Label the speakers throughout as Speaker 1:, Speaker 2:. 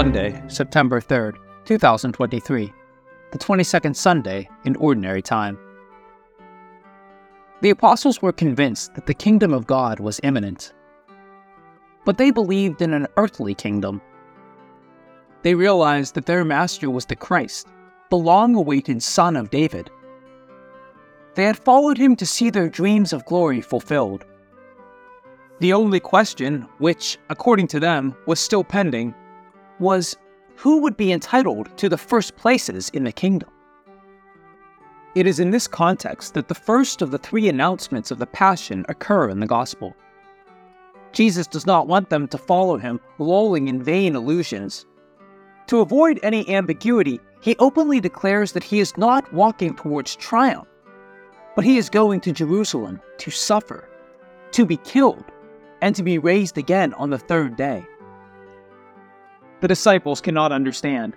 Speaker 1: September 3rd, 2023, the 22nd Sunday in Ordinary Time. The apostles were convinced that the kingdom of God was imminent, but they believed in an earthly kingdom. They realized that their master was the Christ, the long awaited Son of David. They had followed him to see their dreams of glory fulfilled. The only question, which, according to them, was still pending, was who would be entitled to the first places in the kingdom? It is in this context that the first of the three announcements of the Passion occur in the Gospel. Jesus does not want them to follow him, lolling in vain illusions. To avoid any ambiguity, he openly declares that he is not walking towards triumph, but he is going to Jerusalem to suffer, to be killed, and to be raised again on the third day the disciples cannot understand.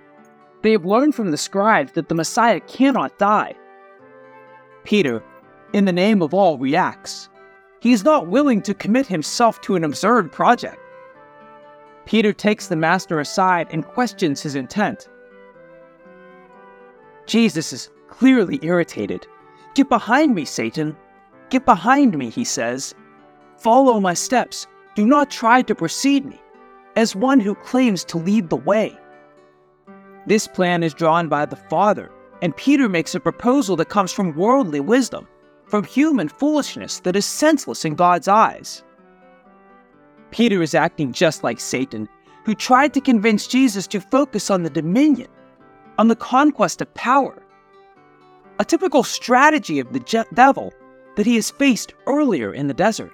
Speaker 1: They have learned from the scribes that the Messiah cannot die. Peter, in the name of all, reacts. He is not willing to commit himself to an absurd project. Peter takes the Master aside and questions his intent. Jesus is clearly irritated. Get behind me, Satan. Get behind me, he says. Follow my steps. Do not try to precede me as one who claims to lead the way. This plan is drawn by the Father, and Peter makes a proposal that comes from worldly wisdom, from human foolishness that is senseless in God's eyes. Peter is acting just like Satan, who tried to convince Jesus to focus on the dominion, on the conquest of power. A typical strategy of the je- devil that he has faced earlier in the desert.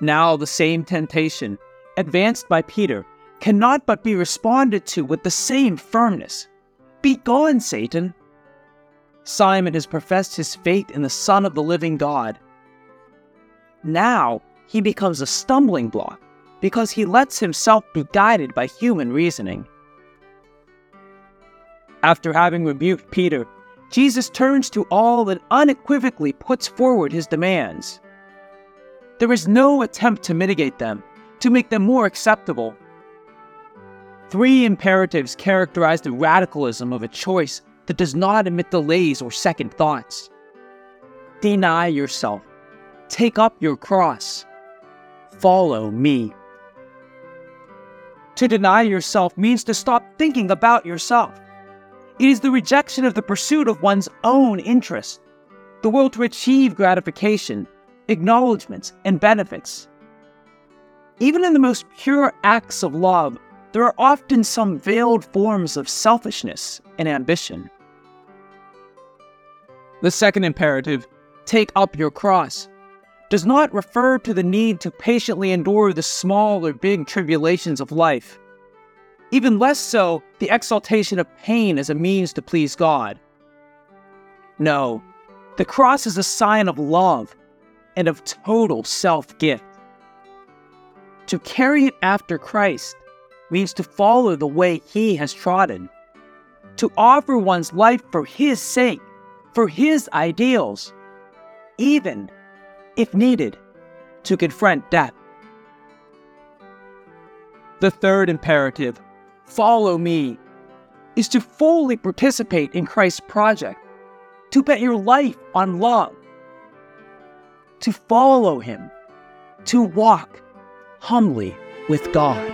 Speaker 1: Now, the same temptation advanced by Peter, cannot but be responded to with the same firmness. Be gone, Satan! Simon has professed his faith in the Son of the living God. Now he becomes a stumbling block because he lets himself be guided by human reasoning. After having rebuked Peter, Jesus turns to all and unequivocally puts forward his demands. There is no attempt to mitigate them, to make them more acceptable. Three imperatives characterize the radicalism of a choice that does not admit delays or second thoughts. Deny yourself. Take up your cross. Follow me. To deny yourself means to stop thinking about yourself. It is the rejection of the pursuit of one's own interests, the will to achieve gratification, acknowledgments, and benefits. Even in the most pure acts of love, there are often some veiled forms of selfishness and ambition. The second imperative, take up your cross, does not refer to the need to patiently endure the small or big tribulations of life. Even less so, the exaltation of pain as a means to please God. No, the cross is a sign of love and of total self gift. To carry it after Christ means to follow the way He has trodden, to offer one's life for His sake, for His ideals, even, if needed, to confront death. The third imperative, follow me, is to fully participate in Christ's project, to bet your life on love, to follow Him, to walk humbly with God.